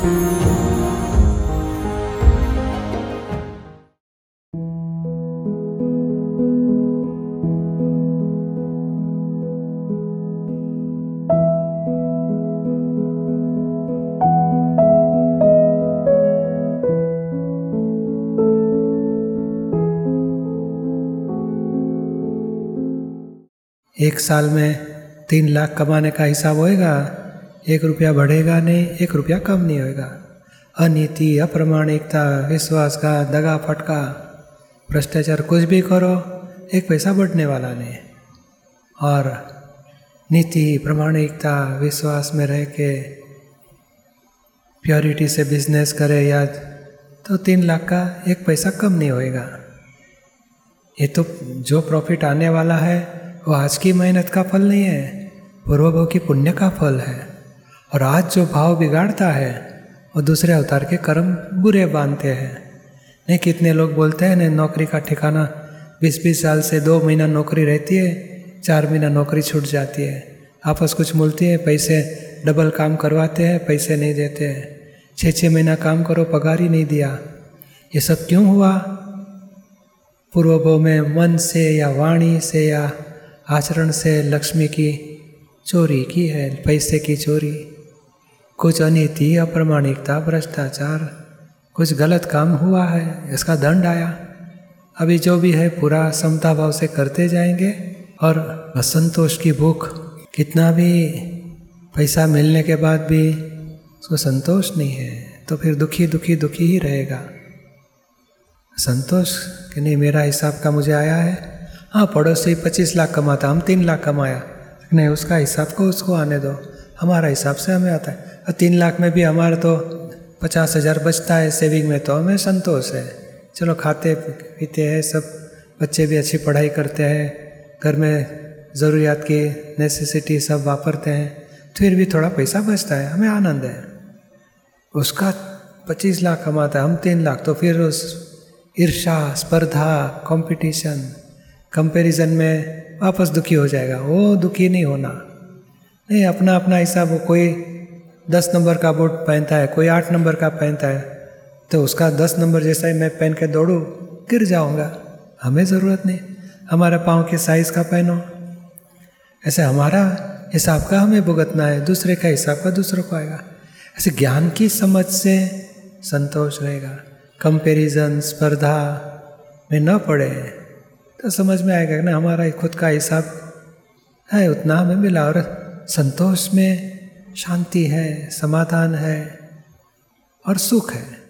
एक साल में तीन लाख कमाने का हिसाब होएगा? एक रुपया बढ़ेगा नहीं, एक रुपया कम नहीं होएगा। अनीति, अप्रमाणिकता, विश्वासघात, दगा फटका, भ्रष्टाचार, कुछ भी करो, एक पैसा बढ़ने वाला नहीं। और नीति, प्रमाणिकता, विश्वास में रह के प्योरिटी से बिज़नेस करे या तो तीन लाख का एक पैसा कम नहीं होएगा। ये तो जो प्रॉफिट आने वाला है, वो आज की मेहनत का फल नहीं है पूर्वभव की पुण्य का फल है। और आज जो भाव बिगाड़ता है, वो दूसरे अवतार के कर्म बुरे बांधते हैं। नहीं कितने लोग बोलते हैं ना नौकरी का ठिकाना बीस बीस साल से दो महीना नौकरी रहती है, चार महीना नौकरी छूट जाती है। आपस कुछ मिलती है, पैसे डबल काम करवाते हैं, पैसे नहीं देते हैं। छः छः महीना काम करो, पगार ही नहीं दिया। ये सब क्यों हुआ? पूर्वभव में मन से या वाणी से या आचरण से लक्ष्मी की चोरी की है, पैसे की चोरी। कुछ अनिति अप्रमाणिकता भ्रष्टाचार, कुछ गलत काम हुआ है, इसका दंड आया। अभी जो भी है, पूरा समता भाव से करते जाएँगे और असंतोष की भूख, कितना भी पैसा मिलने के बाद भी उसको संतोष नहीं है तो फिर दुखी दुखी दुखी ही रहेगा। संतोष कि नहीं, मेरा हिसाब का मुझे आया है। हाँ पड़ोसी पच्चीस लाख कमाता, हम तीन लाख कमाया, नहीं, उसका हिसाब को उसको आने दो। हमारा हिसाब से हमें आता है। और तीन लाख में भी हमारा तो पचास हज़ार बचता है सेविंग में तो हमें संतोष है। चलो खाते पीते हैं सब, बच्चे भी अच्छी पढ़ाई करते हैं, घर में ज़रूरियात की नेसेसिटी सब वापरते हैं, फिर भी थोड़ा पैसा बचता है, हमें आनंद है। उसका पच्चीस लाख कमाता है, हम तीन लाख तो फिर उस ईर्षा स्पर्धा कंपटीशन कंपैरिजन में वापस दुखी हो जाएगा। वो दुखी नहीं होना। नहीं, अपना अपना हिसाब वो कोई दस नंबर का बोर्ड पहनता है, कोई आठ नंबर का पहनता है तो उसका दस नंबर जैसा ही मैं पहन के दौड़ूँ, गिर जाऊँगा। हमें ज़रूरत नहीं, हमारे पाँव के साइज़ का पहनो। ऐसे हमारा हिसाब का हमें भुगतना है, दूसरे का हिसाब का दूसरों को आएगा। ऐसे ज्ञान की समझ से संतोष रहेगा। कंपेरिजन स्पर्धा में न पड़े तो समझ में आएगा ना हमारा खुद का हिसाब है, उतना हमें मिला और संतोष में शांति है समाधान है और सुख है।